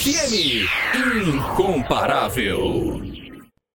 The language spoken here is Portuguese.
FM, incomparável.